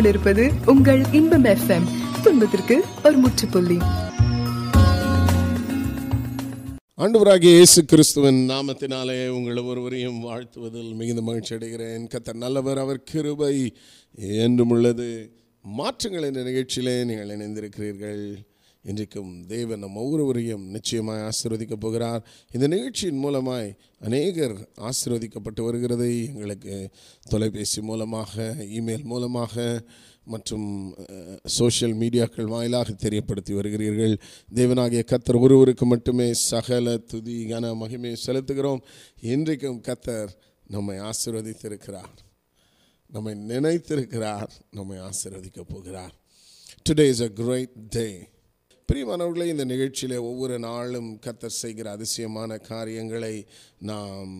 கொண்டிருப்பது உங்கள் இன்பம் எஃப்எம் துன்பத்திற்கு ஒரு முற்றுப்புள்ளி. ஆண்டவராகிய இயேசு கிறிஸ்துவின் நாமத்தினாலே உங்கள் ஒருவரையும் வாழ்த்துவதில் மிகுந்த மகிழ்ச்சி அடைகிறேன். கத்தர் நல்லவர் அவர் கிருபை என்றும் உள்ளது. மாற்றங்கள் என்ற நிகழ்ச்சியிலே நீங்கள் இணைந்திருக்கிறீர்கள். இன்றைக்கும் தேவன் நம் ஒவ்வொருவரையும் நிச்சயமாய் ஆசீர்வதிக்கப் போகிறார். இந்த நிகழ்ச்சியின் மூலமாய் அநேகர் ஆசீர்வதிக்கப்பட்டு வருகிறதை. எங்களுக்கு தொலைபேசி மூலமாக இமெயில் மூலமாக மற்றும் சோஷியல் மீடியாக்கள் வாயிலாக தெரியப்படுத்தி வருகிறீர்கள். தேவனாகிய கத்தர் ஒருவருக்கு மட்டுமே சகல துதி கன மகிமை செலுத்துகிறோம். இன்றைக்கும் கத்தர் நம்மை ஆசீர்வதித்திருக்கிறார். நம்மை நினைத்திருக்கிறார். நம்மை ஆசீர்வதிக்க போகிறார். Today is a great day பிரியமானவர்களே இந்த நிகழ்ச்சியில் ஒவ்வொரு நாளும் கத்தர் செய்கிற அதிசயமான காரியங்களை நாம்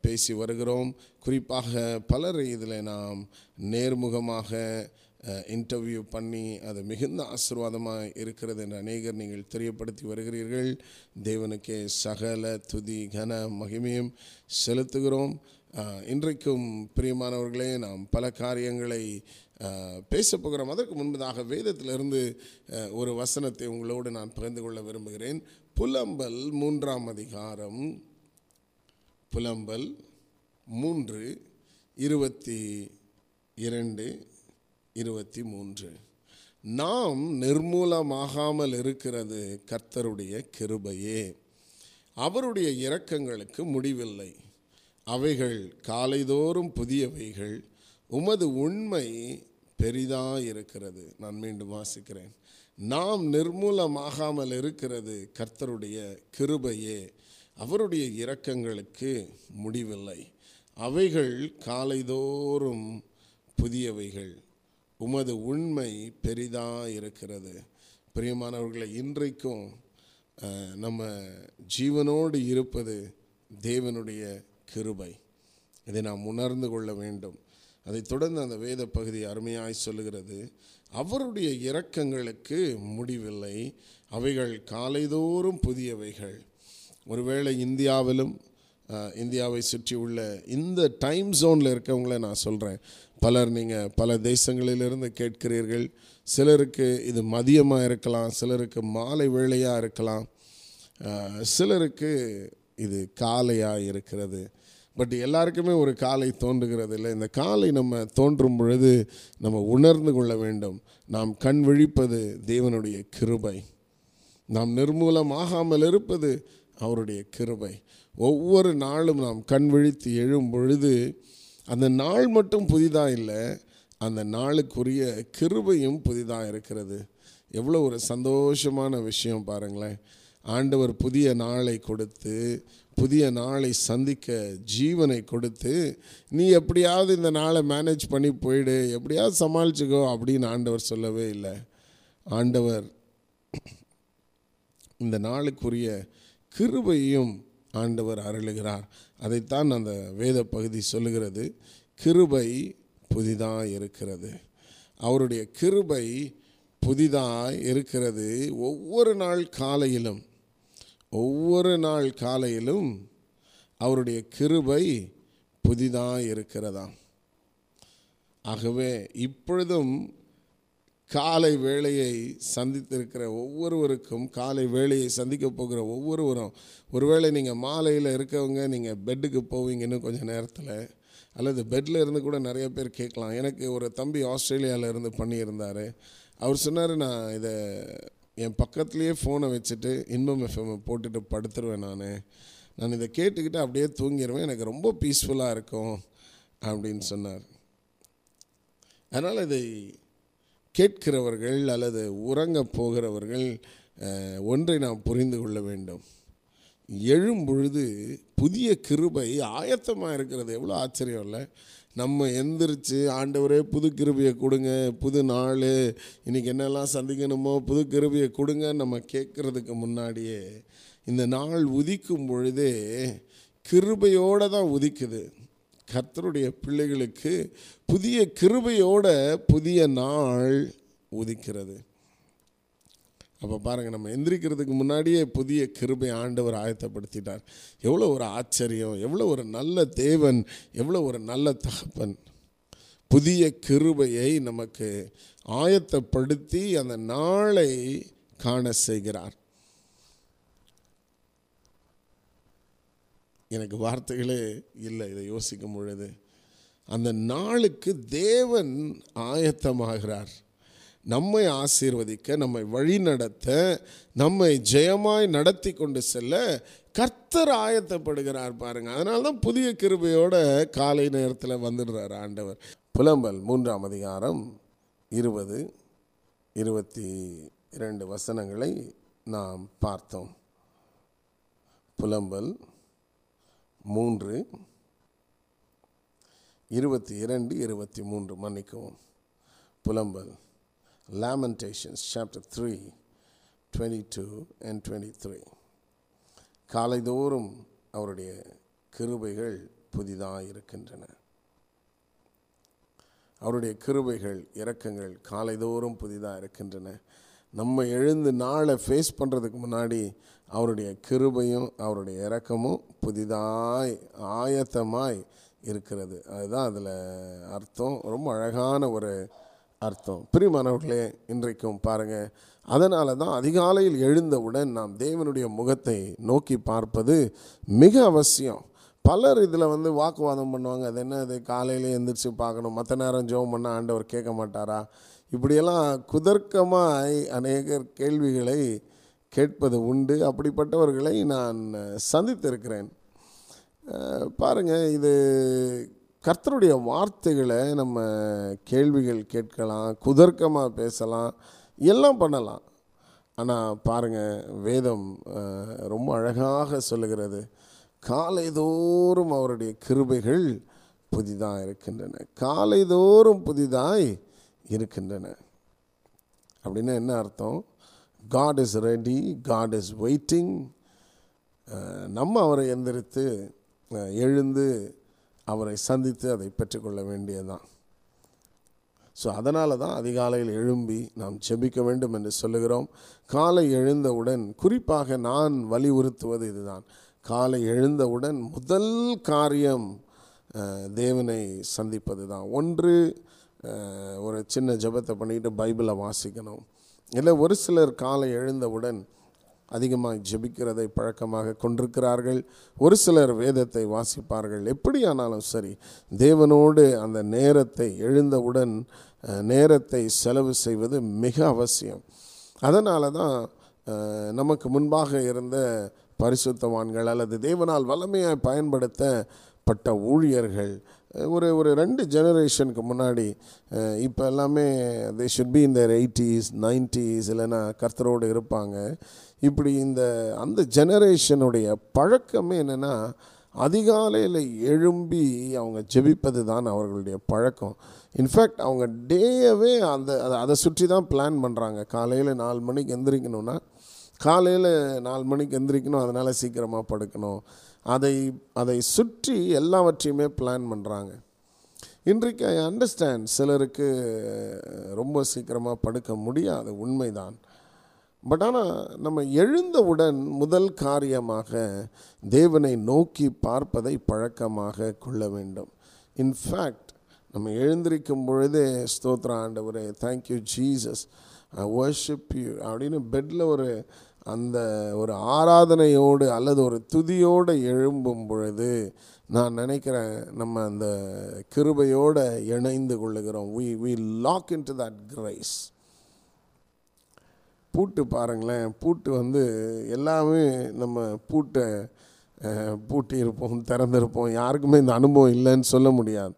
பேசி வருகிறோம். குறிப்பாக பலர் இதில் நாம் நேர்முகமாக இன்டர்வியூ பண்ணி அது மிகுந்த ஆசீர்வாதமாக இருக்கிறது என்று அநேகர் நீங்கள் தெரியப்படுத்தி வருகிறீர்கள். தேவனுக்கே சகல துதி கன மகிமையும் செலுத்துகிறோம். இன்றைக்கும் பிரியமானவர்களே நாம் பல காரியங்களை பேச பேசப் போகிறோம் அதற்கு முன்பதாக வேதத்திலிருந்து ஒரு வசனத்தை உங்களோடு நான் பகிர்ந்து கொள்ள விரும்புகிறேன். புலம்பல் மூன்றாம் அதிகாரம் புலம்பல் மூன்று இருபத்தி இரண்டு இருபத்தி மூன்று. நாம் நிர்மூலமாகாமல் இருக்கிறது கர்த்தருடைய கிருபையே. அவருடைய இரக்கங்களுக்கு முடிவில்லை. அவைகள் காலைதோறும் புதியவைகள். உமது உண்மை பெரிதாக இருக்கிறது. நான் மீண்டும் வாசிக்கிறேன். நாம் நிர்மூலமாகாமல் இருக்கிறது கர்த்தருடைய கிருபையே. அவருடைய இரக்கங்களுக்கு முடிவில்லை. அவைகள் காலைதோறும் புதியவைகள். உமது உண்மை பெரிதாக இருக்கிறது. பிரியமானவர்களை இன்றைக்கும் நம்ம ஜீவனோடு இருப்பது தேவனுடைய கிருபை. இதை நாம் உணர்ந்து கொள்ள வேண்டும். அதைத் தொடர்ந்து அந்த வேத பகுதி அருமையாய் சொல்லுகிறது அவருடைய இரக்கங்களுக்கு முடிவில்லை. அவைகள் காலைதோறும் புதியவைகள். ஒருவேளை இந்தியாவிலும் இந்தியாவை சுற்றி உள்ள இந்த டைம் ஜோனில் இருக்கவங்கள நான் சொல்கிறேன் பலர் நீங்கள் பல தேசங்களிலிருந்து கேட்கிறீர்கள். சிலருக்கு இது மதியமாக இருக்கலாம் சிலருக்கு மாலை வேளையாக இருக்கலாம். சிலருக்கு இது காலையாக இருக்கிறது. பட் எல்லாருக்குமே ஒரு காலை தோன்றுகிறது இல்லை. இந்த காலை நம்ம தோன்றும் பொழுது நம்ம உணர்ந்து கொள்ள வேண்டும். நாம் கண் விழிப்பது தேவனுடைய கிருபை. நாம் நிர்மூலமாகாமல் இருப்பது அவருடைய கிருபை. ஒவ்வொரு நாளும் நாம் கண் விழித்து எழும் பொழுது அந்த நாள் மட்டும் புதிதாக இல்லை அந்த நாளுக்குரிய கிருபையும் புதிதாக இருக்கிறது. எவ்வளோ ஒரு சந்தோஷமான விஷயம் பாருங்களேன். ஆண்டவர் புதிய நாளை கொடுத்து புதிய நாளை சந்திக்க ஜீவனை கொடுத்து நீ எப்படியாவது இந்த நாளை மேனேஜ் பண்ணி போயிடு எப்படியாவது சமாளிச்சுக்கோ அப்படின்னு ஆண்டவர் சொல்லவே இல்லை. ஆண்டவர் இந்த நாளுக்குரிய கிருபையும் ஆண்டவர் அருளுகிறார். அதைத்தான் அந்த வேத பகுதி சொல்லுகிறது. கிருபை புதிதாக இருக்கிறது. அவருடைய கிருபை புதிதாக இருக்கிறது. ஒவ்வொரு நாள் காலையிலும் ஒவ்வொரு நாள் காலையிலும் அவருடைய கிருபை புதிதாக இருக்கிறதா ஆகவே இப்பொழுதும் காலை வேளையை சந்தித்திருக்கிற ஒவ்வொருவருக்கும் காலை வேளையை சந்திக்க போகிற ஒவ்வொருவரும் ஒருவேளை நீங்கள் மாலையில் இருக்கவங்க நீங்கள் பெட்டுக்கு போவீங்க இன்னும் கொஞ்சம் நேரத்தில் அல்லது பெட்டில் இருந்து கூட நிறைய பேர் கேட்கலாம். எனக்கு ஒரு தம்பி ஆஸ்திரேலியாவில் இருந்து பண்ணியிருந்தார். அவர் சொன்னார் நான் இதை என் பக்கத்துலேயே ஃபோனை வச்சுட்டு இன்பம் எஃப்எம் போட்டுட்டு படுத்துருவேன் நான். நான் இதை கேட்டுக்கிட்டு அப்படியே தூங்கிடுவேன் எனக்கு ரொம்ப பீஸ்ஃபுல்லாக இருக்கும் அப்படின்னு சொன்னார். அதனால் இதை கேட்கிறவர்கள் அல்லது உறங்க போகிறவர்கள் ஒன்றை நாம் புரிந்து கொள்ள வேண்டும். எழும்பொழுது புதிய கிருபை ஆயத்தமாக இருக்கிறது. எவ்வளோ ஆச்சரியம் இல்லை. நம்ம எந்திரிச்சு ஆண்டவரே புது கிருபியை கொடுங்க புது நாள். இன்னைக்கு என்னெல்லாம் சந்திக்கணுமோ புது கிருபியை கொடுங்க நம்ம கேட்குறதுக்கு முன்னாடியே. இந்த நாள் உதிக்கும் பொழுதே கிருபையோடு தான் உதிக்குது. கர்த்தருடைய பிள்ளைகளுக்கு புதிய கிருபையோட புதிய நாள் உதிக்கிறது. அப்போ பாருங்கள் நம்ம எந்திரிக்கிறதுக்கு முன்னாடியே புதிய கிருபை ஆண்டவர் ஆயத்தப்படுத்திட்டார். எவ்வளோ ஒரு ஆச்சரியம் எவ்வளோ ஒரு நல்ல தேவன் எவ்வளோ ஒரு நல்ல தகப்பன். புதிய கிருபையை நமக்கு ஆயத்தப்படுத்தி அந்த நாளை காண செய்கிறார். எனக்கு வார்த்தைகளே இல்லை இதை யோசிக்கும் பொழுது. அந்த நாளுக்கு தேவன் ஆயத்தமாகிறார். நம்மை ஆசீர்வதிக்க நம்மை வழிநடத்த நம்மை ஜெயமாய் நடத்தி கொண்டு செல்ல கர்த்தர் ஆயத்தப்படுகிறார் பாருங்கள் அதனால தான் புதிய கிருபையோட காலை நேரத்தில் வந்துடுறார் ஆண்டவர். புலம்பல் மூன்றாம் அதிகாரம் இருபது இருபத்தி இரண்டு வசனங்களை நாம் பார்த்தோம். புலம்பல் மூன்று இருபத்தி இரண்டு இருபத்தி மூன்று மன்னிக்கவும். புலம்பல் lamentations chapter three twenty two and twenty three காலைதோறும் அவருடைய கிருபைகள் புதிதாக இருக்கின்றன அவருடைய கிருபைகள் இறக்கங்கள் காலைதோறும் புதிதாக இருக்கின்றன நம்ம எழுந்து நாளை ஃபேஸ் பண்ணுறதுக்கு முன்னாடி அவருடைய கிருபையும் அவருடைய இறக்கமும் புதிதாய் ஆயத்தமாய் இருக்கிறது. அதுதான் அதில் அர்த்தம். ரொம்ப அழகான ஒரு அர்த்தம். பிரிமானவர்களே இன்றைக்கும் பாருங்கள் அதனால தான் அதிகாலையில் எழுந்தவுடன் நாம் தேவனுடைய முகத்தை நோக்கி பார்ப்பது மிக அவசியம். பலர் இதில் வந்து வாக்குவாதம் பண்ணுவாங்க. அது என்ன அது காலையில் எழுந்திரிச்சு பார்க்கணும். மற்ற நேரம் ஜோம் பண்ணால் ஆண்டவர் கேட்க மாட்டாரா? இப்படியெல்லாம் குதர்க்கமாய் அநேகர் கேள்விகளை கேட்பது உண்டு. அப்படிப்பட்டவர்களை நான் சந்தித்திருக்கிறேன். பாருங்கள் இது கர்த்தருடைய வார்த்தைகளை நம்ம கேள்விகள் கேட்கலாம் குதர்க்கமாக பேசலாம் எல்லாம் பண்ணலாம். ஆனால் பாருங்கள் வேதம் ரொம்ப அழகாக சொல்லுகிறது. காலைதோறும் அவருடைய கிருபைகள் புதிதாக இருக்கின்றன. காலைதோறும் புதிதாய் இருக்கின்றன. அப்படின்னா என்ன அர்த்தம்? God is ready God is waiting நம்ம அவரை எந்திரித்து எழுந்து அவரை சந்தித்து அதை பெற்றுக்கொள்ள வேண்டியதுதான். ஸோ அதனால தான் அதிகாலையில் எழும்பி நாம் ஜெபிக்க வேண்டும் என்று சொல்லுகிறோம். காலை எழுந்தவுடன் குறிப்பாக நான் வலியுறுத்துவது இதுதான். காலை எழுந்தவுடன் முதல் காரியம் தேவனை சந்திப்பது தான் ஒன்று ஒரு சின்ன ஜபத்தை பண்ணிட்டு பைபிளை வாசிக்கணும். இல்லை ஒரு சிலர் காலை எழுந்தவுடன் அதிகமாக ஜெபிக்கிறதை பழக்கமாக கொண்டிருக்கிறார்கள். ஒரு சிலர் வேதத்தை வாசிப்பார்கள். எப்படியானாலும் சரி தேவனோடு அந்த நேரத்தை எழுந்தவுடன் நேரத்தை செலவு செய்வது மிக அவசியம். அதனால தான் நமக்கு முன்பாக இருந்த பரிசுத்தவான்கள் அல்லது தேவனால் வல்லமையாக பயன்படுத்தப்பட்ட ஊழியர்கள் ஒரு ஒரு ரெண்டு ஜெனரேஷனுக்கு முன்னாடி இப்போ எல்லாமே தே ஷுட் பி இந்த எயிட்டிஸ் நைன்டிஸ் இல்லைன்னா கர்த்தரோடு இருப்பாங்க. இப்படி இந்த அந்த ஜெனரேஷனுடைய பழக்கமே என்னென்னா அதிகாலையில் எழும்பி அவங்க ஜெபிப்பது தான் அவர்களுடைய பழக்கம். இன்ஃபேக்ட் அவங்க டேயவே அந்த அதை அதை சுற்றி தான் பிளான் பண்ணுறாங்க காலையில் நாலு மணிக்கு எந்திரிக்கணும்னா காலையில் நாலு மணிக்கு எந்திரிக்கணும் அதனால் சீக்கிரமாக படுக்கணும். அதை அதை சுற்றி எல்லாவற்றையுமே பிளான் பண்ணுறாங்க இன்றைக்கு ஐ அண்டர்ஸ்டாண்ட் சிலருக்கு ரொம்ப சீக்கிரமாக படுக்க முடியாது உண்மைதான். பட் ஆனால் நம்ம எழுந்தவுடன் முதல் காரியமாக தேவனை நோக்கி பார்ப்பதை பழக்கமாக கொள்ள வேண்டும். இன்ஃபேக்ட் நம்ம எழுந்திருக்கும் பொழுதே ஸ்தோத்ரா ஆண்டவரே thank you Jesus I worship you அப்படின்னு பெட்டில் ஒரு அந்த ஒரு ஆராதனையோடு அல்லது ஒரு துதியோடு எழும்பும் பொழுது நான் நினைக்கிறேன் நம்ம அந்த கிருபையோடு இணைந்து கொள்ளுகிறோம். We we lock into that grace பூட்டு பாருங்களேன் பூட்டு வந்து எல்லாமே நம்ம பூட்டை பூட்டி இருப்போம் திறந்திருப்போம். யாருக்குமே இந்த அனுபவம் இல்லைன்னு சொல்ல முடியாது.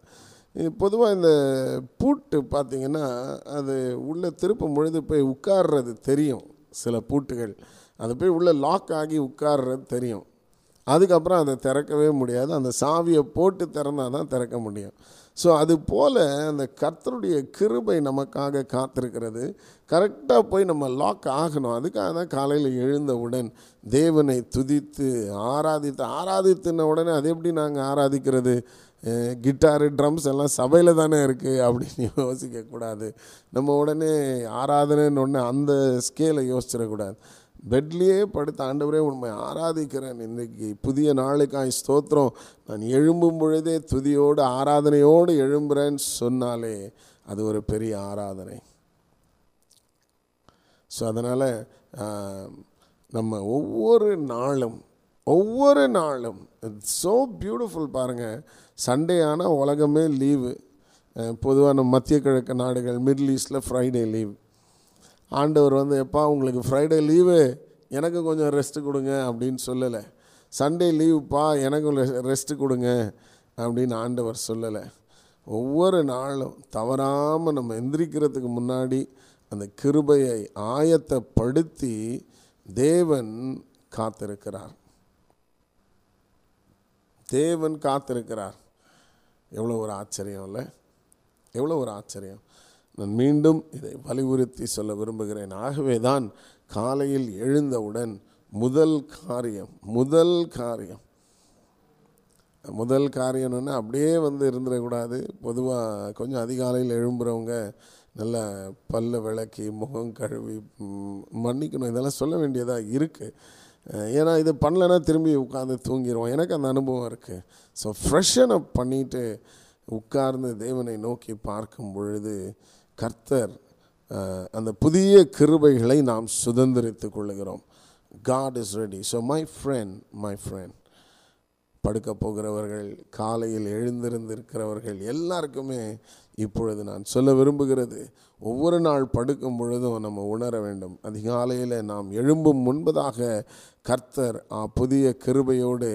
பொதுவாக இந்த பூட்டு பார்த்திங்கன்னா அது உள்ளே திருப்பும் பொழுது போய் உட்கார்றது தெரியும் சில பூட்டுகள். அது போய் உள்ளே லாக் ஆகி உட்கார்றது தெரியும். அதுக்கப்புறம் அதை திறக்கவே முடியாது. அந்த சாவியை போட்டு திறந்தால் தான் திறக்க முடியும். ஸோ அது போல் அந்த கர்த்தருடைய கிருபை நமக்காக காத்திருக்கிறது. கரெக்டாக போய் நம்ம லாக் ஆகணும். அதுக்காக தான் காலையில் எழுந்தவுடன் தேவனை துதித்து ஆராதித்து ஆராதித்துன உடனே அது எப்படி நாங்கள் ஆராதிக்கிறது? கிட்டாரு ட்ரம்ஸ் எல்லாம் சபையில் தானே இருக்குது அப்படின்னு யோசிக்கக்கூடாது. நம்ம உடனே ஆராதனைன்னு உடனே அந்த ஸ்கேலை யோசிச்சிடக்கூடாது. பெட்லேயே படுத்த ஆண்டவரே உண்மை ஆராதிக்கிறேன். இன்றைக்கி புதிய நாளுக்காய் ஸ்தோத்திரம். நான் எழும்பும் பொழுதே துதியோடு ஆராதனையோடு எழும்புறேன்னு சொன்னாலே அது ஒரு பெரிய ஆராதனை. ஸோ அதனால் நம்ம ஒவ்வொரு நாளும் ஒவ்வொரு நாளும் ஸோ பியூட்டிஃபுல் பாருங்கள் சண்டே ஆனால் உலகமே லீவு பொதுவாக நம்ம மத்திய கிழக்கு நாடுகள் மிடில் ஈஸ்டில் ஃப்ரைடே லீவ் ஆண்டவர் வந்து எப்பா உங்களுக்கு ஃப்ரைடே லீவு எனக்கு கொஞ்சம் ரெஸ்ட்டு கொடுங்க அப்படின்னு சொல்லலை. சண்டே லீவுப்பா எனக்கு ரெஸ்ட்டு கொடுங்க அப்படின்னு ஆண்டவர் சொல்லலை. ஒவ்வொரு நாளும் தவறாமல் நம்ம எந்திரிக்கிறதுக்கு முன்னாடி அந்த கிருபையை ஆயத்தப்படுத்தி தேவன் காத்திருக்கிறார். தேவன் காத்திருக்கிறார். எவ்வளோ ஒரு ஆச்சரியம் இல்லை? எவ்வளோ ஒரு ஆச்சரியம்? நான் மீண்டும் இதை வலியுறுத்தி சொல்ல விரும்புகிறேன். ஆகவே தான் காலையில் எழுந்தவுடன் முதல் காரியம் முதல் காரியம். முதல் காரியம்னு அப்படியே வந்து இருந்துடக்கூடாது. பொதுவாக கொஞ்சம் அதிகாலையில் எழும்புறவங்க நல்லா பல்ல விளக்கி முகம் கழுவி மன்னிக்கணும். இதெல்லாம் சொல்ல வேண்டியதாக இருக்குது ஏன்னா இது பண்ணலைன்னா திரும்பி உட்காந்து தூங்கிடுவோம் எனக்கு அந்த அனுபவம் இருக்குது ஸோ ஃப்ரெஷ்ஷன் அப் பண்ணிவிட்டு உட்கார்ந்து தேவனை நோக்கி பார்க்கும் பொழுது கர்த்தர் அந்த புதிய கிருபைகளை நாம் சுதந்திரித்து கொள்ளுகிறோம். God is ready so my friend my friend படுக்க போகிறவர்கள் காலையில் எழுந்திருந்திருக்கிறவர்கள் எல்லாருக்குமே இப்பொழுது நான் சொல்ல விரும்புகிறது ஒவ்வொரு நாள் படுக்கும் பொழுதும் நம்ம உணர வேண்டும். அதிகாலையில் நாம் எழும்பும் முன்பதாக கர்த்தர் ஆ, புதிய கிருபையோடு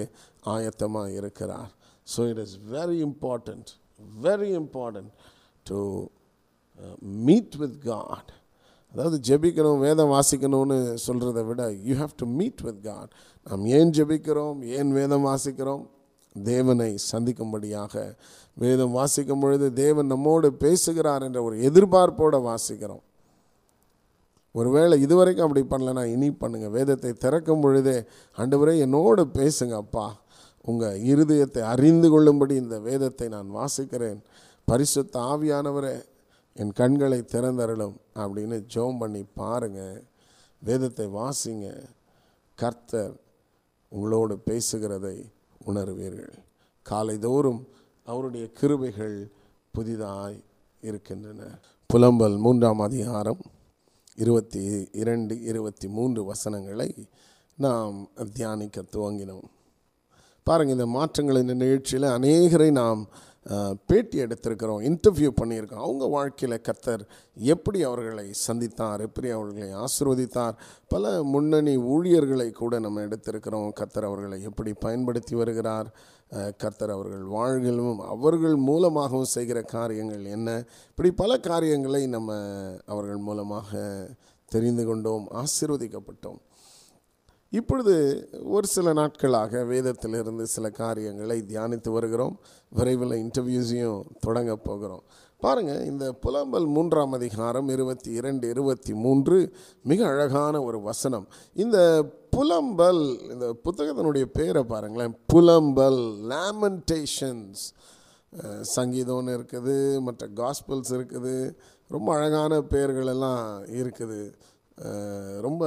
ஆயத்தமாக இருக்கிறார் so it is very important very important to meet with God அதாவது ஜெபிக்கணும் வேதம் வாசிக்கணும்னு சொல்கிறத விட you have to meet with God நாம் ஏன் ஜெபிக்கிறோம்? ஏன் வேதம் வாசிக்கிறோம்? தேவனை சந்திக்கும்படியாக. வேதம் வாசிக்கும் பொழுது தேவன் நம்மோடு பேசுகிறார் என்ற ஒரு எதிர்பார்ப்போடு வாசிக்கிறோம். ஒருவேளை இதுவரைக்கும் அப்படி பண்ணலனா இனி பண்ணுங்கள் வேதத்தை திறக்கும் பொழுதே ஆண்டவரே என்னோடு பேசுங்க அப்பா. உங்கள் இருதயத்தை அறிந்து கொள்ளும்படி இந்த வேதத்தை நான் வாசிக்கிறேன். பரிசுத்த ஆவியானவரே என் கண்களை திறந்தருளும் அப்படின்னு ஜோம் பண்ணி பாருங்கள் வேதத்தை வாசிங்க. கர்த்தர் உங்களோடு பேசுகிறதை உணர்வீர்கள். காலைதோறும் அவருடைய கிருபைகள் புதிதாய் இருக்கின்றன. புலம்பல் மூன்றாம் அதிகாரம் இருபத்தி இரண்டு இருபத்தி மூன்று வசனங்களை நாம் தியானிக்க துவங்கினோம். பாருங்கள் இந்த மாற்றங்கள் இந்த நிகழ்ச்சியில் அநேகரை நாம் பேட்டி எடுத்திருக்கிறோம் இன்டர்வியூ பண்ணியிருக்கோம். அவங்க வாழ்க்கையில் கர்த்தர் எப்படி அவர்களை சந்தித்தார் எப்படி அவர்களை ஆசிர்வதித்தார் பல முன்னணி ஊழியர்களை கூட நம்ம எடுத்திருக்கிறோம். கர்த்தர் அவர்களை எப்படி பயன்படுத்தி வருகிறார் கர்த்தர் அவர்கள் வாழ்களும் அவர்கள் மூலமாகவும் செய்கிற காரியங்கள் என்ன இப்படி பல காரியங்களை நம்ம அவர்கள் மூலமாக தெரிந்து கொண்டோம் ஆசிர்வதிக்கப்பட்டோம். இப்பொழுது ஒரு சில நாட்களாக வேதத்திலிருந்து சில காரியங்களை தியானித்து வருகிறோம். விரைவில் இன்டர்வியூஸையும் தொடங்க போகிறோம். பாருங்கள் இந்த புலம்பல் மூன்றாம் அதிகாரம் இருபத்தி இரண்டு இருபத்தி மூன்று மிக அழகான ஒரு வசனம். இந்த புலம்பல் இந்த புத்தகத்தினுடைய பேரை பாருங்களேன். புலம்பல் லேமன்டேஷன்ஸ் சங்கீதம்னு இருக்குது மற்ற காஸ்பல்ஸ் இருக்குது ரொம்ப அழகான பெயர்களெல்லாம் இருக்குது. ரொம்ப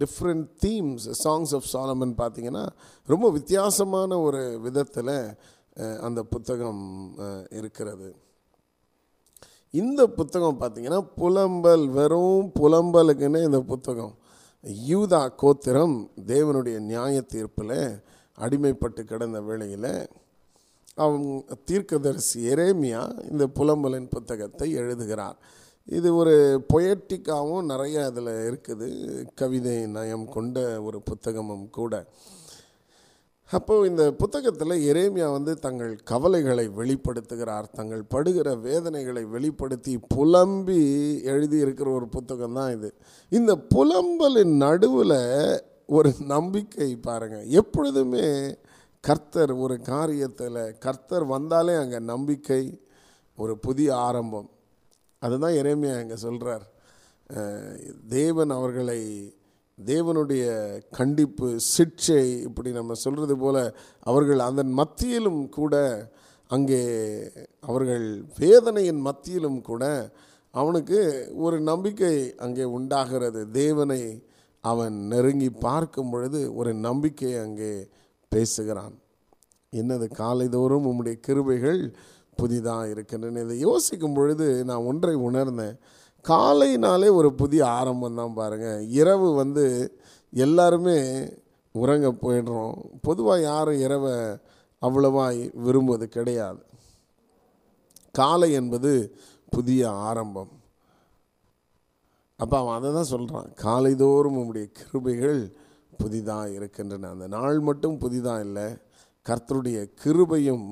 different themes songs of Solomon பார்த்தீங்கன்னா ரொம்ப வித்தியாசமான ஒரு விதத்தில் அந்த புத்தகம் இருக்கிறது. இந்த புத்தகம் பார்த்தீங்கன்னா புலம்பல் வெறும் புலம்பலுக்குன்னு இந்த புத்தகம். யூதா கோத்திரம் தேவனுடைய நியாய தீர்ப்பில் அடிமைப்பட்டு கிடந்த வேளையில் அவங்க தீர்க்கதரிசி எரேமியா இந்த புலம்பலின் புத்தகத்தை எழுதுகிறார். இது ஒரு பொயட்டிக்காவும் நிறைய அதில் இருக்குது. கவிதை நயம் கொண்ட ஒரு புத்தகமும் கூட. அப்போ இந்த புத்தகத்தில் எரேமியா வந்து தங்கள் கவலைகளை வெளிப்படுத்துகிறார். தங்கள் படுகிற வேதனைகளை வெளிப்படுத்தி புலம்பி எழுதியிருக்கிற ஒரு புத்தகம் தான் இது. இந்த புலம்பலின் நடுவில் ஒரு நம்பிக்கை பாருங்கள் எப்பொழுதுமே கர்த்தர் ஒரு காரியத்தில் கர்த்தர் வந்தாலே அங்கே நம்பிக்கை ஒரு புதிய ஆரம்பம். அதுதான் எரேமியா இங்கே சொல்கிறார் தேவன் அவர்களை தேவனுடைய கண்டிப்பு சிக்ஷை இப்படி நம்ம சொல்கிறது போல அவர்கள் அதன் மத்தியிலும் கூட அங்கே அவர்கள் வேதனையின் மத்தியிலும் கூட அவனுக்கு ஒரு நம்பிக்கை அங்கே உண்டாகிறது. தேவனை அவன் நெருங்கி பார்க்கும் பொழுது ஒரு நம்பிக்கையை அங்கே பேசுகிறான். என்னது காலைதோறும் உம்முடைய கிருபைகள் புதிதாக இருக்கின்றன இதை யோசிக்கும் பொழுது நான் ஒன்றை உணர்ந்தேன். காலைனாலே ஒரு புதிய ஆரம்பம் தான் பாருங்கள் இரவு வந்து எல்லாருமே உறங்க போயிடுறோம். பொதுவாக யாரும் இரவை அவ்வளவா விரும்புவது கிடையாது. காலை என்பது புதிய ஆரம்பம். அப்போ அவன் அதை தான் சொல்கிறான் காலைதோறும் உம்முடைய கிருபைகள் புதிதாக இருக்கின்றன. அந்த நாள் மட்டும் புதிதாக இல்லை கர்த்தருடைய கிருபையும்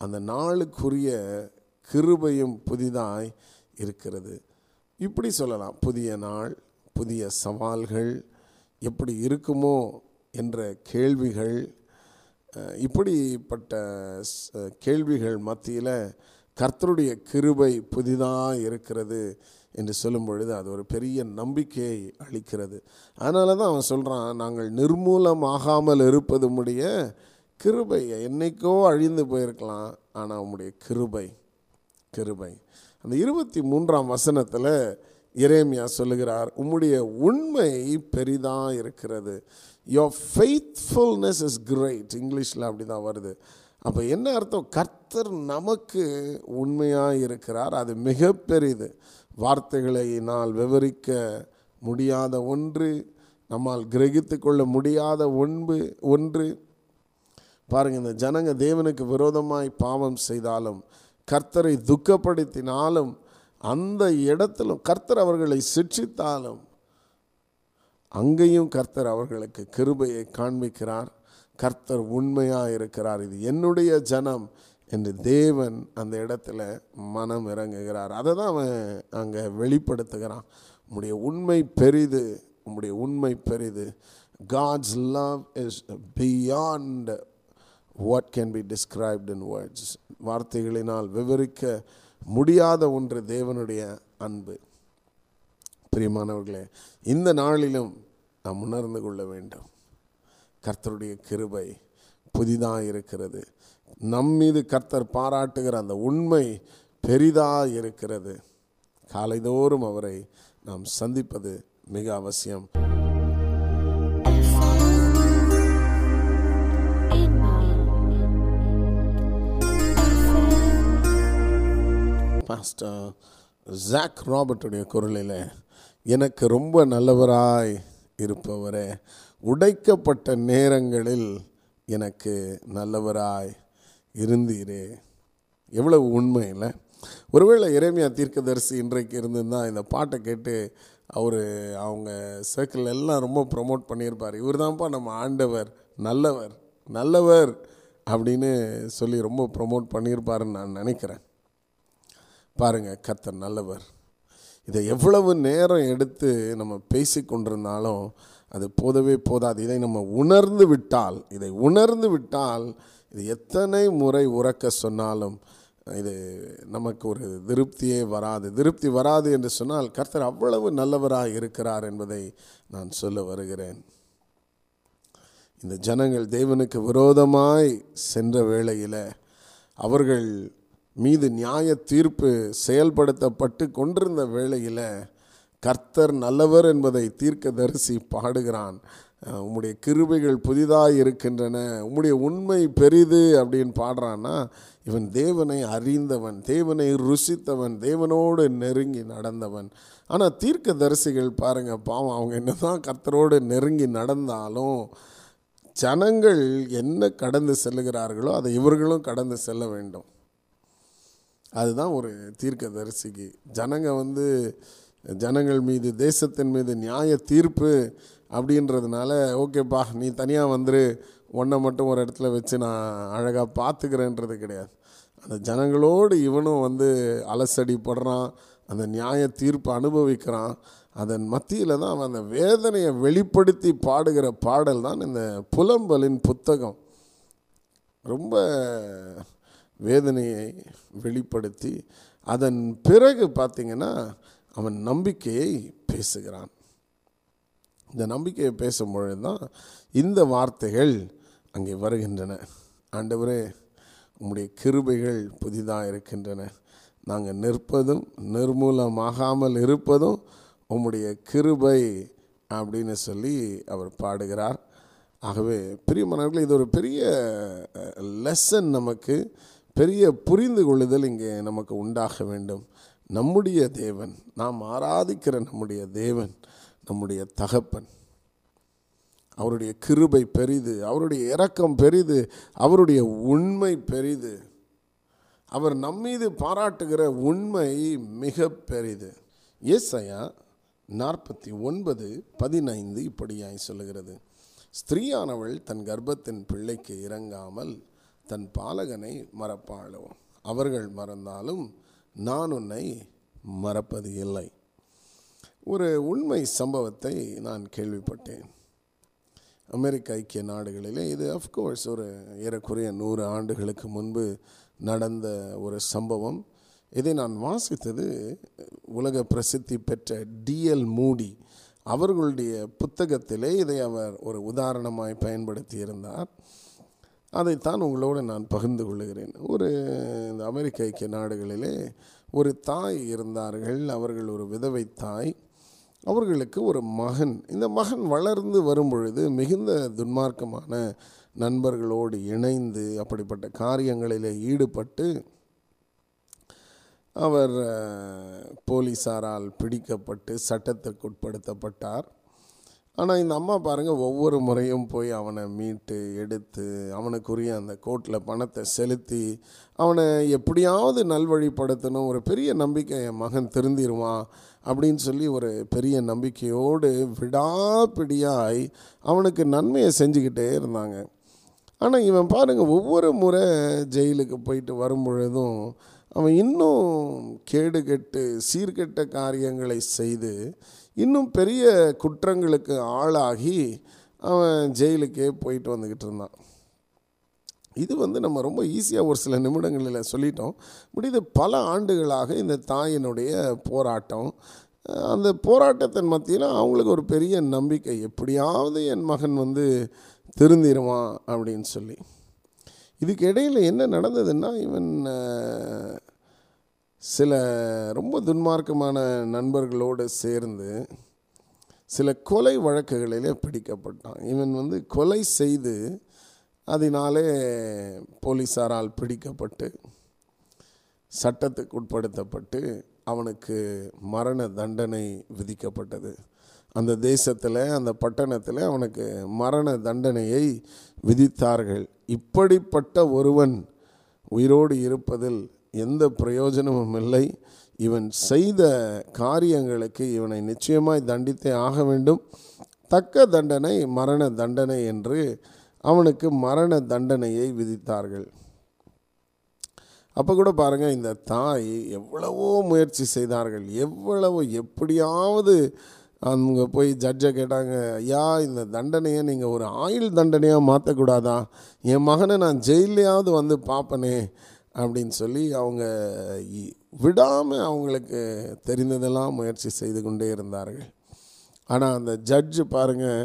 அந்த நாளுக்குரிய கிருபையும் புதிதாய் இருக்கிறது. இப்படி சொல்லலாம். புதிய நாள் புதிய சவால்கள் எப்படி இருக்குமோ என்ற கேள்விகள் இப்படிப்பட்ட கேள்விகள் மத்தியில் கர்த்தருடைய கிருபை புதிதாக இருக்கிறது என்று சொல்லும் பொழுது அது ஒரு பெரிய நம்பிக்கையை அளிக்கிறது. அதனால தான் அவன் சொல்கிறான் நாங்கள் நிர்மூலமாகாமல் இருப்பது உம்முடைய கிருபை. என்னைக்கோ அழிந்து போயிருக்கலாம் ஆனால் உம்முடைய கிருபை கிருபை. அந்த இருபத்தி மூன்றாம் வசனத்தில் இரேமியா சொல்லுகிறார் உம்முடைய உண்மை பெரிதாக இருக்கிறது. யோர் ஃபெய்த்ஃபுல்னஸ் இஸ் கிரேட் இங்கிலீஷில் அப்படி தான் வருது. அப்போ என்ன அர்த்தம்? கர்த்தர் நமக்கு உண்மையாக இருக்கிறார் அது மிக பெரிது. வார்த்தைகளை நான் விவரிக்க முடியாத ஒன்று நம்மால் கிரகித்து கொள்ள முடியாத ஒன்று ஒன்று பாருங்கள் இந்த ஜனங்க தேவனுக்கு விரோதமாய் பாவம் செய்தாலும் கர்த்தரை துக்கப்படுத்தினாலும் அந்த இடத்திலும் கர்த்தர் அவர்களை சிட்சித்தாலும் அங்கேயும் கர்த்தர் அவர்களுக்கு கிருபையை காண்பிக்கிறார். கர்த்தர் உண்மையாக இருக்கிறார். இது என்னுடைய ஜனம் என்று தேவன் அந்த இடத்துல மனம் இறங்குகிறார். அதை தான் அவன் அங்கே வெளிப்படுத்துகிறான். உம்முடைய உண்மை பெரிது உம்முடைய உண்மை பெரிது. God's love is beyond what can be described in words வார்த்தைகளினால் விவரிக்க முடியாத ஒன்று தேவனுடைய அன்பு. பிரியமானவர்களே இந்த நாளிலும் நாம் உணர்ந்து கொள்ள வேண்டும். கர்த்தருடைய கிருபை புதிதாக இருக்கிறது. நம் மீது கர்த்தர் பாராட்டுகிற அந்த உண்மை பெரிதாக இருக்கிறது. காலைதோறும் அவரை நாம் சந்திப்பது மிக அவசியம். பாஸ்டர் ஜாக் ராபர்ட்டுடைய குரலில் எனக்கு ரொம்ப நல்லவராய் இருப்பவரே உடைக்கப்பட்ட நேரங்களில் எனக்கு நல்லவராய் இருந்தீரே. எவ்வளவு உண்மை இல்லை? ஒருவேளை இறைமையா தீர்க்கதரிசி இன்றைக்கு இருந்திருந்தா இந்த பாட்டை கேட்டு அவர் அவங்க சர்க்கிள் எல்லாம் ரொம்ப ப்ரமோட் பண்ணியிருப்பார். இவர் தான்ப்பா நம்ம ஆண்டவர் நல்லவர் நல்லவர் அப்படின்னு சொல்லி ரொம்ப ப்ரொமோட் பண்ணியிருப்பாருன்னு நான் நினைக்கிறேன். பாருங்கள் கர்த்தர் நல்லவர். இதை எவ்வளவு நேரம் எடுத்து நம்ம பேசி கொண்டிருந்தாலும் அது போதவே போதாது. இதை நம்ம உணர்ந்து விட்டால் இதை உணர்ந்து விட்டால் இது எத்தனை முறை உறக்க சொன்னாலும் இது நமக்கு ஒரு திருப்தியே வராது. திருப்தி வராது என்று சொன்னால் கர்த்தர் அவ்வளவு நல்லவராக இருக்கிறார் என்பதை நான் சொல்ல வருகிறேன். இந்த ஜனங்கள் தேவனுக்கு விரோதமாய் சென்ற வேளையில் அவர்கள் மீது நியாய தீர்ப்பு செயல்படுத்தப்பட்டு கொண்டிருந்த வேளையில் கர்த்தர் நல்லவர் என்பதை தீர்க்க தரிசி பாடுகிறான். உம்முடைய கிருபைகள் புதிதாக இருக்கின்றன உம்முடைய உண்மை பெரிது அப்படின்னு பாடுறான்னா இவன் தேவனை அறிந்தவன் தேவனை ருசித்தவன் தேவனோடு நெருங்கி நடந்தவன். ஆனால் தீர்க்க தரிசிகள் பாருங்கள் பாவம் அவங்க என்னதான் கர்த்தரோடு நெருங்கி நடந்தாலும் ஜனங்கள் என்ன கடந்து செல்லுகிறார்களோ அதை இவர்களும் கடந்து செல்ல வேண்டும். அதுதான் ஒரு தீர்க்கதரிசிக்கு. ஜனங்க வந்து ஜனங்கள் மீது தேசத்தின் மீது நியாய தீர்ப்பு அப்படின்றதுனால ஓகேப்பா நீ தனியாக வந்துரு. ஒன்றை மட்டும் ஒரு இடத்துல வச்சு நான் அழகாக பார்த்துக்கிறேன்றது கிடையாது. அந்த ஜனங்களோடு இவனும் வந்து அலசடி படுறான் அந்த நியாய தீர்ப்பு அனுபவிக்கிறான். அதன் மத்தியில் தான் அவன் அந்த வேதனையை வெளிப்படுத்தி பாடுகிற பாடல் தான் இந்த புலம்பலின் புத்தகம். ரொம்ப வேதனையை வெளிப்படுத்தி அதன் பிறகு பார்த்திங்கன்னா அவன் நம்பிக்கையை பேசுகிறான். இந்த நம்பிக்கையை பேசும்பொழுது தான் இந்த வார்த்தைகள் அங்கே வருகின்றன. ஆண்டவரே உம்முடைய கிருபைகள் புதிதாக இருக்கின்றன. நாங்கள் நிற்பதும் நிர்மூலமாகாமல் இருப்பதும் உம்முடைய கிருபை அப்படின்னு சொல்லி அவர் பாடுகிறார். ஆகவே பிரியமானவர்களே இது ஒரு பெரிய லெசன் நமக்கு. பெரிய புரிந்து கொள்ளுதல் இங்கே நமக்கு உண்டாக வேண்டும். நம்முடைய தேவன் நாம் ஆராதிக்கிற நம்முடைய தேவன் நம்முடைய தகப்பன். அவருடைய கிருபை பெரிது அவருடைய இரக்கம் பெரிது அவருடைய உண்மை பெரிது. அவர் நம்மீது பாராட்டுகிற உண்மை மிக பெரிது. ஏசையா நாற்பத்தி ஒன்பது பதினைந்து இப்படியாய் சொல்லுகிறது. ஸ்திரீயானவள் தன் கர்ப்பத்தின் பிள்ளைக்கு இறங்காமல் தன் பாலகனை மறப்பாளோ? அவர்கள் மறந்தாலும் நான் உன்னை மறப்பது இல்லை. ஒரு உண்மை சம்பவத்தை நான் கேள்விப்பட்டேன். அமெரிக்க ஐக்கிய நாடுகளிலே இது அஃப்கோர்ஸ் ஒரு ஏறக்குறைய நூறு ஆண்டுகளுக்கு முன்பு நடந்த ஒரு சம்பவம். இதை நான் வாசித்தது உலக பிரசித்தி பெற்ற டிஎல் மூடி. அவர்களுடைய புத்தகத்திலே இதை அவர் ஒரு உதாரணமாய் பயன்படுத்தி இருந்தார் அதைத்தான் உங்களோடு நான் பகிர்ந்து கொள்ளுகிறேன் ஒரு இந்த அமெரிக்க ஐக்கிய நாடுகளிலே ஒரு தாய் இருந்தார்கள். அவர்கள் ஒரு விதவை தாய். அவர்களுக்கு ஒரு மகன். இந்த மகன் வளர்ந்து வரும் பொழுது மிகுந்த துன்மார்க்கமான நண்பர்களோடு இணைந்து அப்படிப்பட்ட காரியங்களில் ஈடுபட்டு அவர் போலீஸாரால் பிடிக்கப்பட்டு சட்டத்திற்கு உட்படுத்தப்பட்டார் ஆனால் இந்த அம்மா பாருங்கள் ஒவ்வொரு முறையும் போய் அவனை மீட்டு எடுத்து அவனுக்குரிய அந்த கோர்ட்டில் பணத்தை செலுத்தி அவனை எப்படியாவது நல்வழிப்படுத்தணும் ஒரு பெரிய நம்பிக்கை என் மகன் திருந்திடுவான் அப்படின்னு சொல்லி ஒரு பெரிய நம்பிக்கையோடு விடாப்பிடியாய் அவனுக்கு நன்மையை செஞ்சுக்கிட்டே இருந்தாங்க. ஆனால் இவன் பாருங்கள் ஒவ்வொரு முறை ஜெயிலுக்கு போயிட்டு வரும்பொழுதும் அவன் இன்னும் கேடுகெட்டு சீர்கெட்ட காரியங்களை செய்து இன்னும் பெரிய குற்றங்களுக்கு ஆளாகி அவன் ஜெயிலுக்கே போயிட்டு வந்துக்கிட்டு இருந்தான். இது வந்து நம்ம ரொம்ப ஈஸியாக ஒரு சில நிமிடங்களில் சொல்லிட்டோம். முடிது பல ஆண்டுகளாக இந்த தாயினுடைய போராட்டம். அந்த போராட்டத்தின் மத்தியில் அவங்களுக்கு ஒரு பெரிய நம்பிக்கை. எப்படியாவது என் மகன் வந்து திருந்திடுவான் அப்படின்னு சொல்லி. இதுக்கு இடையில் என்ன நடந்ததுன்னா இவன் சில ரொம்ப துன்மார்க்கமான நண்பர்களோடு சேர்ந்து சில கொலை வழக்குகளிலே பிடிக்கப்பட்டான். இவன் வந்து கொலை செய்து அதனாலே போலீஸாரால் பிடிக்கப்பட்டு சட்டத்துக்கு உட்படுத்தப்பட்டு அவனுக்கு மரண தண்டனை விதிக்கப்பட்டது. அந்த தேசத்தில் அந்த பட்டணத்தில் அவனுக்கு மரண தண்டனையை விதித்தார்கள். இப்படிப்பட்ட ஒருவன் உயிரோடு இருப்பதில் எந்த பிரயோஜனமும் இல்லை. இவன் செய்த காரியங்களுக்கு இவனை நிச்சயமாய் தண்டித்தே ஆக வேண்டும். தக்க தண்டனை மரண தண்டனை என்று அவனுக்கு மரண தண்டனையை விதித்தார்கள். அப்போ கூட பாருங்கள் இந்த தாய் எவ்வளவோ முயற்சி செய்தார்கள். எவ்வளவோ எப்படியாவது அவங்க போய் ஜட்ஜை கேட்டாங்க ஐயா இந்த தண்டனையை நீங்கள் ஒரு ஆயுள் தண்டனையாக மாற்றக்கூடாதா என் மகனை நான் ஜெயிலையாவது வந்து பார்ப்பனே. அப்படின்னு சொல்லி அவங்க விடாமல் அவங்களுக்கு தெரிந்ததெல்லாம் முயற்சி செய்து கொண்டே இருந்தார்கள். ஆனால் அந்த ஜட்ஜு பாருங்கள்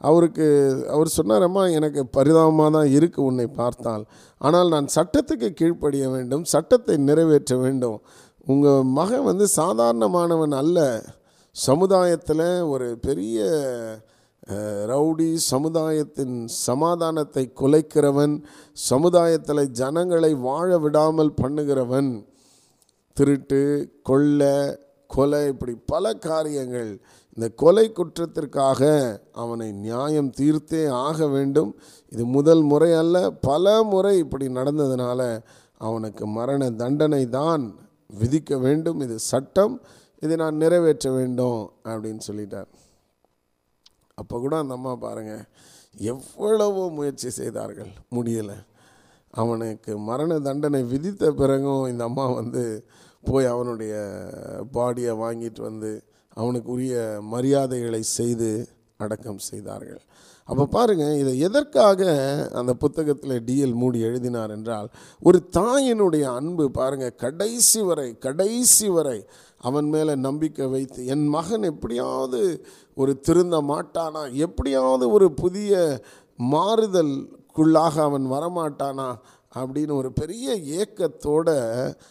அவருக்கு அவர் சொன்னாரம்மா எனக்கு பரிதாபமாக தான் இருக்குது உன்னை பார்த்தால். ஆனால் நான் சட்டத்துக்கு கீழ்ப்படிய வேண்டும் சட்டத்தை நிறைவேற்ற வேண்டும். உங்கள் மகன் வந்து சாதாரணமானவன் அல்ல. சமுதாயத்தில் ஒரு பெரிய ரவுடி சமுதாயத்தின் சமாதானத்தை குலைக்கிறவன் சமுதாயத்தில் ஜனங்களை வாழ விடாமல் பண்ணுகிறவன் திருட்டு கொள்ளை கொலை இப்படி பல காரியங்கள் இந்த கொலை குற்றத்திற்காக அவனை நியாயம் தீர்த்தே ஆக வேண்டும். இது முதல் முறை அல்ல பல முறை இப்படி நடந்ததுனால அவனுக்கு மரண தண்டனை தான் விதிக்க வேண்டும். இது சட்டம் இதை நான் நிறைவேற்ற வேண்டும் அப்படின்னு சொல்லிட்டார். அப்போ கூட அந்த அம்மா பாருங்கள் எவ்வளவோ முயற்சி செய்தார்கள் முடியலை. அவனுக்கு மரண தண்டனை விதித்த பிறகும் இந்த அம்மா வந்து போய் அவனுடைய பாடியை வாங்கிட்டு வந்து அவனுக்கு உரிய மரியாதைகளை செய்து அடக்கம் செய்தார்கள். அப்போ பாருங்கள் இதை எதற்காக அந்த புத்தகத்தில் டிஎல் மூடி எழுதினார் என்றால் ஒரு தாயினுடைய அன்பு பாருங்கள் கடைசி வரை கடைசி வரை அவன் மேலே நம்பிக்கை வைத்து என் மகன் எப்படியாவது ஒரு திருந்த மாட்டானா? எப்படியாவது ஒரு புதிய மாறுதலுக்குள்ளாக அவன் வரமாட்டானா? அப்படின்னு ஒரு பெரிய ஏக்கத்தோட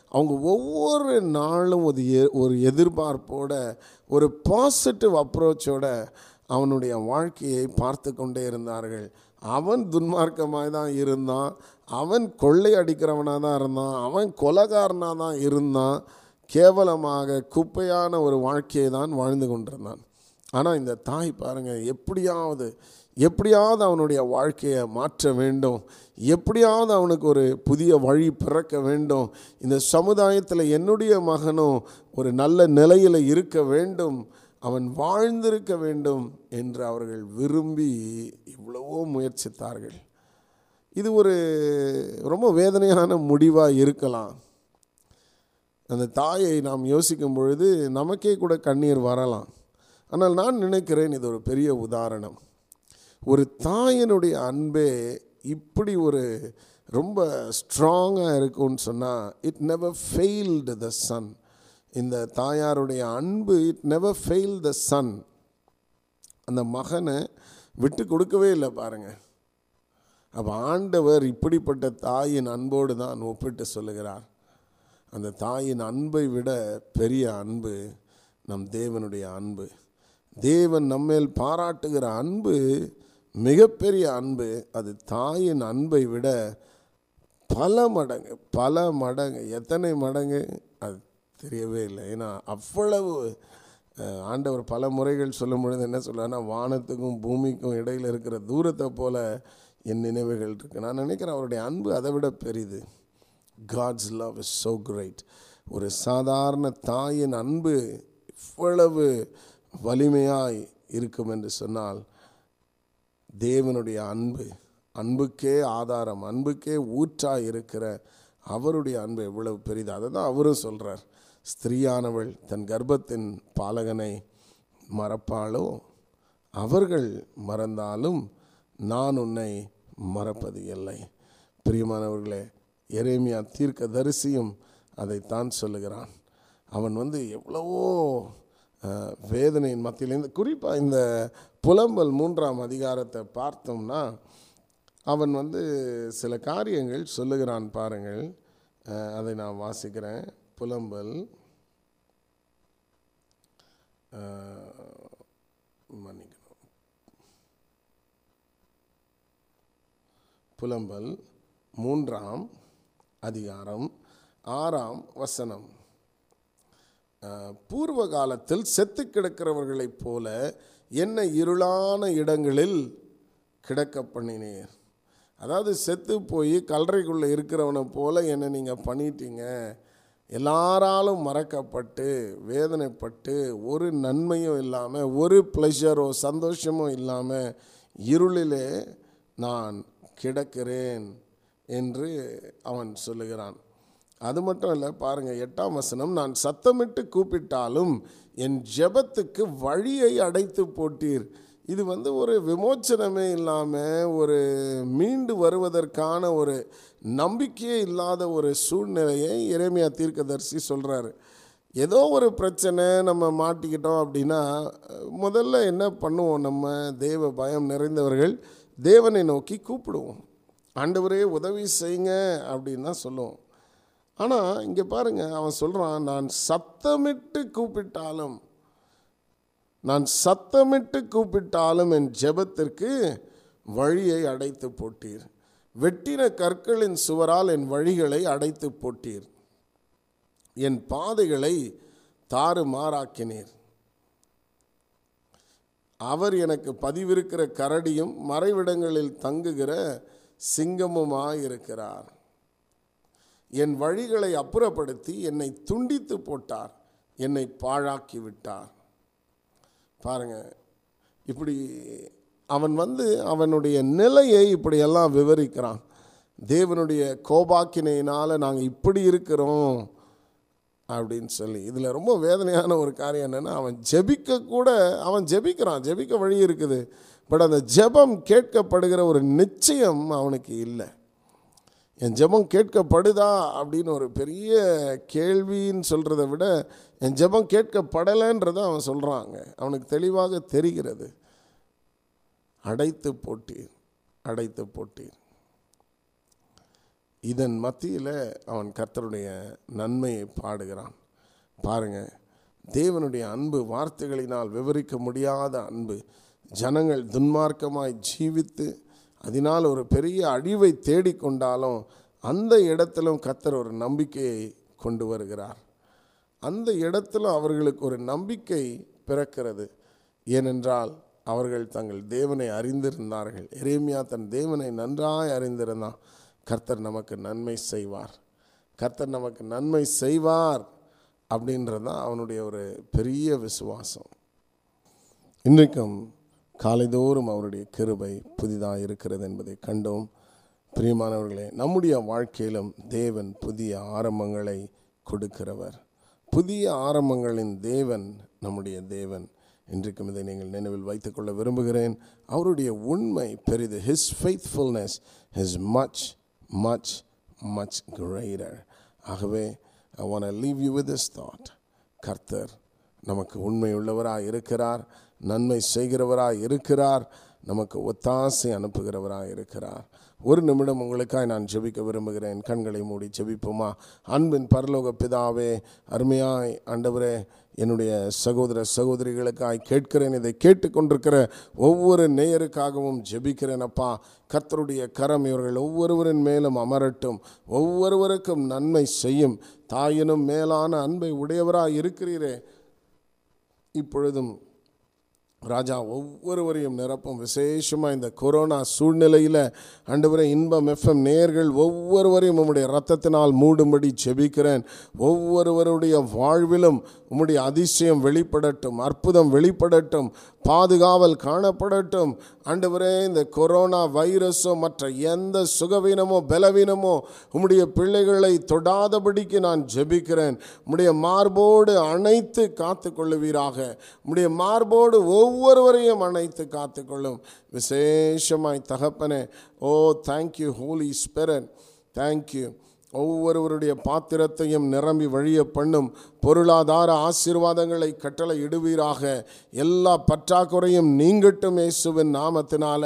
அவங்க ஒவ்வொரு நாளும் ஒரு எ ஒரு எதிர்பார்ப்போட ஒரு பாசிட்டிவ் அப்ரோச்சோட அவனுடைய வாழ்க்கையை பார்த்து கொண்டே இருந்தார்கள். அவன் துன்மார்க்கமாக தான் இருந்தான். அவன் கொள்ளை அடிக்கிறவனாக தான் இருந்தான். அவன் கொலகாரனாக தான் இருந்தான். கேவலமாக குப்பையான ஒரு வாழ்க்கையை தான் வாழ்ந்து கொண்டிருந்தான். ஆனால் இந்த தாய் பாருங்கள் எப்படியாவது எப்படியாவது அவனுடைய வாழ்க்கையை மாற்ற வேண்டும். எப்படியாவது அவனுக்கு ஒரு புதிய வழி பிறக்க வேண்டும். இந்த சமுதாயத்தில் என்னுடைய மகனும் ஒரு நல்ல நிலையில் இருக்க வேண்டும். அவன் வாழ்ந்திருக்க வேண்டும் என்று அவர்கள் விரும்பி இவ்வளவோ முயற்சித்தார்கள். இது ஒரு ரொம்ப வேதனையான முடிவாக இருக்கலாம். அந்த தாயை நாம் யோசிக்கும் பொழுது நமக்கே கூட கண்ணீர் வரலாம். ஆனால் நான் நினைக்கிறேன் இது ஒரு பெரிய உதாரணம். ஒரு தாயினுடைய அன்பே இப்படி ஒரு ரொம்ப ஸ்ட்ராங்காக இருக்கும்னு சொன்னால் it never failed the son இந்த தாயாருடைய அன்பு it never fail the son அந்த மகனை விட்டு கொடுக்கவே இல்லை பாருங்கள் அப்போ ஆண்டவர் இப்படிப்பட்ட தாயின் அன்போடு தான் ஒப்பிட்டு சொல்லுகிறார். அந்த தாயின் அன்பை விட பெரிய அன்பு நம் தேவனுடைய அன்பு. தேவன் நம்மேல் பாராட்டுகிற அன்பு மிகப்பெரிய அன்பு அது தாயின் அன்பை விட பல மடங்கு பல மடங்கு எத்தனை மடங்கு அது தெரியவே இல்லை. ஏன்னா அவ்வளவு ஆண்டவர் பல முறைகள் சொல்லும் பொழுது என்ன சொல்கிறாருன்னா வானத்துக்கும் பூமிக்கும் இடையில் இருக்கிற தூரத்தை போல் என் நினைவுகள் இருக்குது நான் நினைக்கிறேன் அவருடைய அன்பு அதை விட பெரிது. God's love is so great ஒரு சாதாரண தாயின் அன்பு இவ்வளவு வலிமையாய் இருக்கும் என்று சொன்னால் தேவனுடைய அன்பு அன்புக்கே ஆதாரம் அன்புக்கே ஊற்றாக இருக்கிற அவருடைய அன்பு எவ்வளவு பெரிது. அதை தான் அவரும் சொல்கிறார் ஸ்திரீயானவள் தன் கர்ப்பத்தின் பாலகனை மறப்பாளோ? அவர்கள் மறந்தாலும் நான் உன்னை மறப்பது இல்லை. பிரியமானவர்களே எரேமியா தீர்க்க தரிசியும் அதைத்தான் சொல்லுகிறான். அவன் வந்து எவ்வளவோ வேதனையின் வேதனையின் மத்தியிலேருந்து குறிப்பாக இந்த புலம்பல் மூன்றாம் அதிகாரத்தை பார்த்தோம்னா அவன் வந்து சில காரியங்கள் சொல்லுகிறான் பாருங்கள். அதை நான் வாசிக்கிறேன். புலம்பல் மன்னிக்கணும். புலம்பல் மூன்றாம் அதிகாரம் ஆறாம் வசனம். பூர்வ காலத்தில் செத்து கிடக்கிறவர்களைப் போல என்ன இருளான இடங்களில் கிடக்க பண்ணினீர்? அதாவது செத்து போய் கல்லறைக்குள்ளே இருக்கிறவனை போல என்னை நீங்கள் பண்ணிட்டீங்க? எல்லாராலும் மறக்கப்பட்டு வேதனைப்பட்டு ஒரு நன்மையும் இல்லாமல் ஒரு ப்ளஷரோ சந்தோஷமும் இல்லாமல் இருளிலே நான் கிடக்கிறேன். என்று அவன் சொல்லுகிறான். அது மட்டும் இல்லை பாருங்கள் எட்டாம் வசனம் நான் சத்தமிட்டு கூப்பிட்டாலும் என் ஜெபத்துக்கு வழியை அடைத்து போட்டீர். இது வந்து ஒரு விமோச்சனமே இல்லாமல் ஒரு மீண்டு வருவதற்கான ஒரு நம்பிக்கையே இல்லாத ஒரு சூழ்நிலையை இறைமையா தீர்க்கதரிசி சொல்கிறாரு ஏதோ ஒரு பிரச்சனை நம்ம மாட்டிக்கிட்டோம் அப்படின்னா முதல்ல என்ன பண்ணுவோம் நம்ம? தேவ பயம் நிறைந்தவர்கள் தேவனை நோக்கி கூப்பிடுவோம். ஆண்டவரே உதவி செய்யுங்க அப்படின்னு தான் சொல்லுவோம். ஆனால் இங்கே பாருங்கள் அவன் சொல்கிறான் நான் சத்தமிட்டு கூப்பிட்டாலும் நான் சத்தமிட்டு கூப்பிட்டாலும் என் ஜெபத்திற்கு வழியை அடைத்து போட்டீர். வெட்டின கற்களின் சுவரால் என் வழிகளை அடைத்து போட்டீர். என் பாதைகளை தாறுமாறாக்கினீர். அவர் எனக்கு பதிவிருக்கிற கரடியும் மறைவிடங்களில் தங்குகிற சிங்கமுமாயிருக்கிறார். என் வழிகளை அப்புறப்படுத்தி என்னை துண்டித்து போட்டார். என்னை பாழாக்கி விட்டார். பாருங்க இப்படி அவன் வந்து அவனுடைய நிலையை இப்படியெல்லாம் விவரிக்கிறான். தேவனுடைய கோபாக்கினையினால் நாங்கள் இப்படி இருக்கிறோம் அப்படின்னு சொல்லி இதில் ரொம்ப வேதனையான ஒரு காரியம் என்னென்னா அவன் ஜெபிக்க கூட அவன் ஜெபிக்கிறான். ஜெபிக்க வழி இருக்குது. பட் அந்த ஜெபம் கேட்கப்படுகிற ஒரு நிச்சயம் அவனுக்கு இல்லை. என் ஜெபம் கேட்கப்படுதா அப்படின்னு ஒரு பெரிய கேள்வின்னு சொல்கிறத விட என் ஜெபம் கேட்கப்படலைன்றதை அவன் சொல்கிறாங்க அவனுக்கு தெளிவாக தெரிகிறது. அடைத்து போட்டீர் அடைத்து போட்டீர் இதன் மத்தியில் அவன் கர்த்தருடைய நன்மையை பாடுகிறான். பாருங்க தேவனுடைய அன்பு வார்த்தைகளினால் விவரிக்க முடியாத அன்பு. ஜனங்கள் துன்மார்க்கமாய் ஜீவித்து அதனால் ஒரு பெரிய அழிவை தேடிக்கொண்டாலும் அந்த இடத்திலும் கத்தர் ஒரு நம்பிக்கையை கொண்டு வருகிறார். அந்த இடத்திலும் அவர்களுக்கு ஒரு நம்பிக்கை பிறக்கிறது. ஏனென்றால் அவர்கள் தங்கள் தேவனை அறிந்திருந்தார்கள். எரேமியா தன் தேவனை நன்றாய் அறிந்திருந்தான். கர்த்தர் நமக்கு நன்மை செய்வார். கர்த்தர் நமக்கு நன்மை செய்வார் அப்படின்றது தான் அவனுடைய ஒரு பெரிய விசுவாசம். இன்றைக்கும் காலைதோறும் அவருடைய கிருபை புதிதாக இருக்கிறது என்பதை கண்டோம். பிரியமானவர்களே நம்முடைய வாழ்க்கையிலும் தேவன் புதிய ஆரம்பங்களை கொடுக்கிறவர். புதிய ஆரம்பங்களின் தேவன் நம்முடைய தேவன். இன்றைக்கும் இதை நீங்கள் நினைவில் வைத்துக்கொள்ள விரும்புகிறேன். அவருடைய உண்மை பெரிது. His faithfulness his much much much greater ஆகவே I want leave you with this thought கர்த்தர் நமக்கு உண்மையுள்ளவராக இருக்கிறார். நன்மை செய்கிறவராக இருக்கிறார். நமக்கு ஒத்தாசை அனுப்புகிறவராக இருக்கிறார். ஒரு நிமிடம் உங்களுக்காய் நான் ஜெபிக்க விரும்புகிறேன். கண்களை மூடி ஜெபிப்போமா? அன்பின் பரலோக பிதாவே அருமையாய் ஆண்டவரே என்னுடைய சகோதர சகோதரிகளுக்காய் கேட்கிறேன். இதை கேட்டுக்கொண்டிருக்கிற ஒவ்வொரு நேயருக்காகவும் ஜெபிக்கிறேன் அப்பா. கத்தருடைய கரம் இவர்கள் ஒவ்வொருவரின் மேலும் அமரட்டும். ஒவ்வொருவருக்கும் நன்மை செய்யும். தாயினும் மேலான அன்பை உடையவராக இருக்கிறீரே. இப்பொழுதும் ராஜா ஒவ்வொருவரையும் நிரப்பும் விசேஷமாக இந்த கொரோனா சூழ்நிலையில். ஆண்டவரே இன்பம் எஃப்எம் நேர்கள் ஒவ்வொருவரையும் உம்முடைய ரத்தத்தினால் மூடும்படி செபிக்கிறேன். ஒவ்வொருவருடைய வாழ்விலும் உம்முடைய அதிசயம் வெளிப்படட்டும் அற்புதம் வெளிப்படட்டும் பாதுகாவல் காணப்படட்டும். ஆண்டவரே இந்த கொரோனா வைரஸோ மற்ற எந்த சுகவீனமோ பலவீனமோ உம்முடைய பிள்ளைகளை தொடாதபடிக்கு நான் ஜெபிக்கிறேன். உம்முடைய மார்போடு அணைத்து காத்து கொள்ளுவீராக உம்முடைய மார்போடு ஒவ்வொருவரையும் அணைத்து காத்துக்கொள்ளும். விசேஷமாய் தகப்பனே ஓ thank you holy spirit thank you ஒவ்வொருவருடைய பாத்திரத்தையும் நிரம்பி வழிய பண்ணும். பொருளாதார ஆசீர்வாதங்களை கட்டளை இடுவீராக எல்லா பற்றாக்குறையும் நீங்கட்டும் இயேசுவின் நாமத்தினால.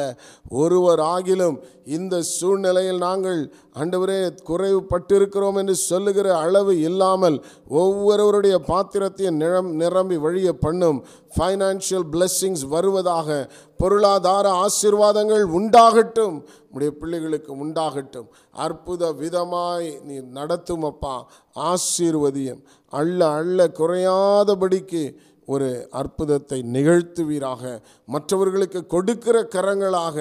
ஒருவர் ஆகிலும் இந்த சூழ்நிலையில் நாங்கள் அண்டவரே குறைவுபட்டிருக்கிறோம் என்று சொல்லுகிற அளவு இல்லாமல் ஒவ்வொருவருடைய பாத்திரத்தையும் நிரம் நிரம்பி வழிய பண்ணும் ஃபைனான்ஷியல் பிளெஸ்ஸிங்ஸ் வருவதாக பொருளாதார ஆசீர்வாதங்கள் உண்டாகட்டும். உடைய பிள்ளைகளுக்கு உண்டாகட்டும். அற்புத விதமாய் நீ நடத்தும் அப்பா. ஆசீர்வதியம். அள்ள அள்ள குறையாதபடிக்கு ஒரு அற்புதத்தை நிகழ்த்துவீராக. மற்றவர்களுக்கு கொடுக்கிற கரங்களாக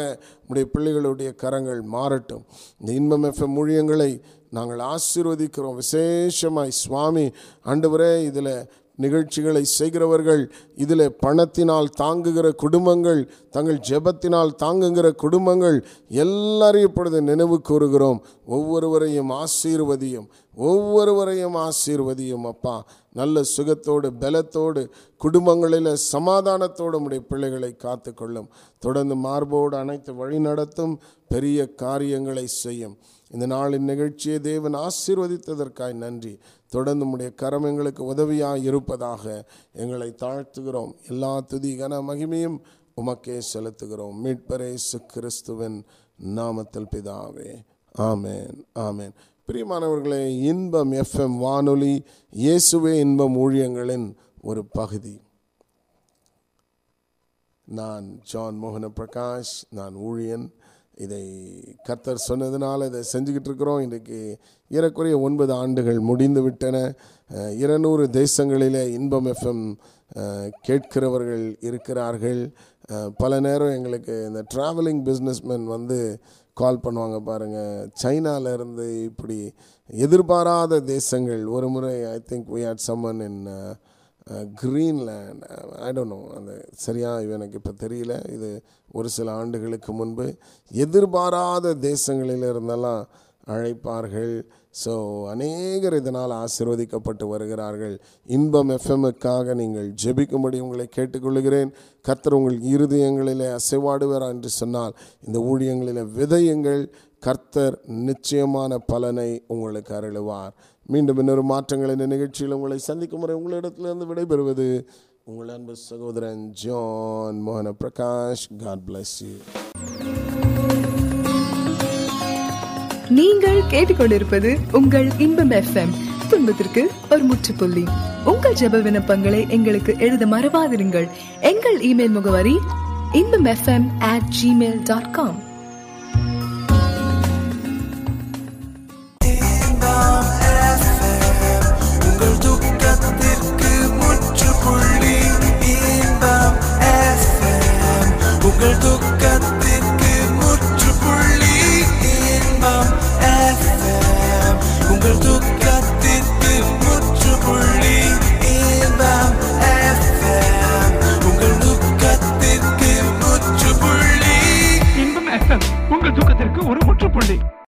உடைய பிள்ளைகளுடைய கரங்கள் மாறட்டும். இந்த இன்பம் எஃப்எம் ஊழியங்களை நாங்கள் ஆசீர்வதிக்கிறோம். விசேஷமாய் சுவாமி ஆண்டவரே இதில் நிகழ்ச்சிகளை செய்கிறவர்கள் இதில் பணத்தினால் தாங்குகிற குடும்பங்கள் தங்கள் ஜெபத்தினால் தாங்குகிற குடும்பங்கள் எல்லாரையும் இப்பொழுது நினைவு கூறுகிறோம். ஒவ்வொருவரையும் ஆசீர்வதியும் ஒவ்வொருவரையும் ஆசீர்வதியும் அப்பா. நல்ல சுகத்தோடு பலத்தோடு குடும்பங்களில் சமாதானத்தோடு உடைய பிள்ளைகளை காத்துக்கொள்ளும். தொடர்ந்து மார்போடு அனைத்து வழிநடத்தும் பெரிய காரியங்களை செய்யும். இந்த நாளின் நிகழ்ச்சியை தேவன் ஆசீர்வதித்ததற்காய் நன்றி. தொடர்ந்து உடைய கரம் எங்களுக்கு உதவியாக இருப்பதாக எங்களை தாழ்த்துகிறோம். எல்லா துதி கன மகிமையும் உமக்கே செலுத்துகிறோம். மீட்பரேசு கிறிஸ்துவின் நாமத்தில் பிதாவே. ஆமேன் ஆமேன். பிரியமானவர்களே இன்பம் எஃப்எம் வானொலி இயேசுவே இன்பம் ஊழியங்களின் ஒரு பகுதி. நான் ஜான் மோகன பிரகாஷ் நான் ஊழியன். இதை கர்த்தர் சொன்னதுனால இதை செஞ்சுக்கிட்டு இருக்கிறோம். இன்றைக்கு ஏறக்குறைய ஒன்பது ஆண்டுகள் முடிந்து விட்டன. இருநூறு தேசங்களிலே இன்பம் எஃப்எம் கேட்கிறவர்கள் இருக்கிறார்கள். பல நேரம் எங்களுக்கு இந்த ட்ராவலிங் பிஸ்னஸ்மேன் வந்து கால் பண்ணுவாங்க பாருங்கள் சைனாவிலேருந்து இப்படி எதிர்பாராத தேசங்கள். ஒரு முறை I think we had someone in Greenland I don't know no அந்த சரியாக எனக்கு இப்போ தெரியல. இது ஒரு சில ஆண்டுகளுக்கு முன்பு எதிர்பாராத தேசங்களில் இருந்தெல்லாம் அழைப்பார்கள். ஸோ அநேகர் இதனால் ஆசிர்வதிக்கப்பட்டு வருகிறார்கள். இன்பம் எஃப்எம்முக்காக நீங்கள் ஜெபிக்கும்படி உங்களை கேட்டுக்கொள்கிறேன். கத்தர் உங்கள் இருதயங்களிலே அசைவாடுவார் என்று சொன்னால் இந்த ஊழியங்களில் விதையுங்கள். கர்த்தர் நிச்சயமான பலனை உங்களுக்கு அருளுவார். மீண்டும் இன்னொரு மாற்றங்கள் இந்த நிகழ்ச்சியில் உங்களை சந்திக்கும் முறை உங்களிடத்திலிருந்து விடைபெறுவது உங்கள் அன்பு சகோதரன் ஜான் மோகன பிரகாஷ் காட் பிளஸ் நீங்கள் கேட்டுக்கொண்டிருப்பது உங்கள் இன்பம் எஃப்எம் துன்பத்திற்கு ஒரு முற்றுப்புள்ளி. உங்கள் ஜெப விண்ணப்பங்களை எங்களுக்கு எழுத மறவாதிருங்கள். எங்கள் இமெயில் முகவரி Inbam FM at Gmail dot com துக்கத்திற்கு முற்றுப்புள்ளி இன்பம் எஃப்எம் உங்கள் துக்கத்திற்கு முற்றுப்புள்ளி இன்பம் எஃப்எம் உங்கள் துக்கத்திற்கு முற்றுப்புள்ளி இன்பம் எஃப்எம் உங்கள் துக்கத்திற்கு ஒரு முற்றுப்புள்ளி.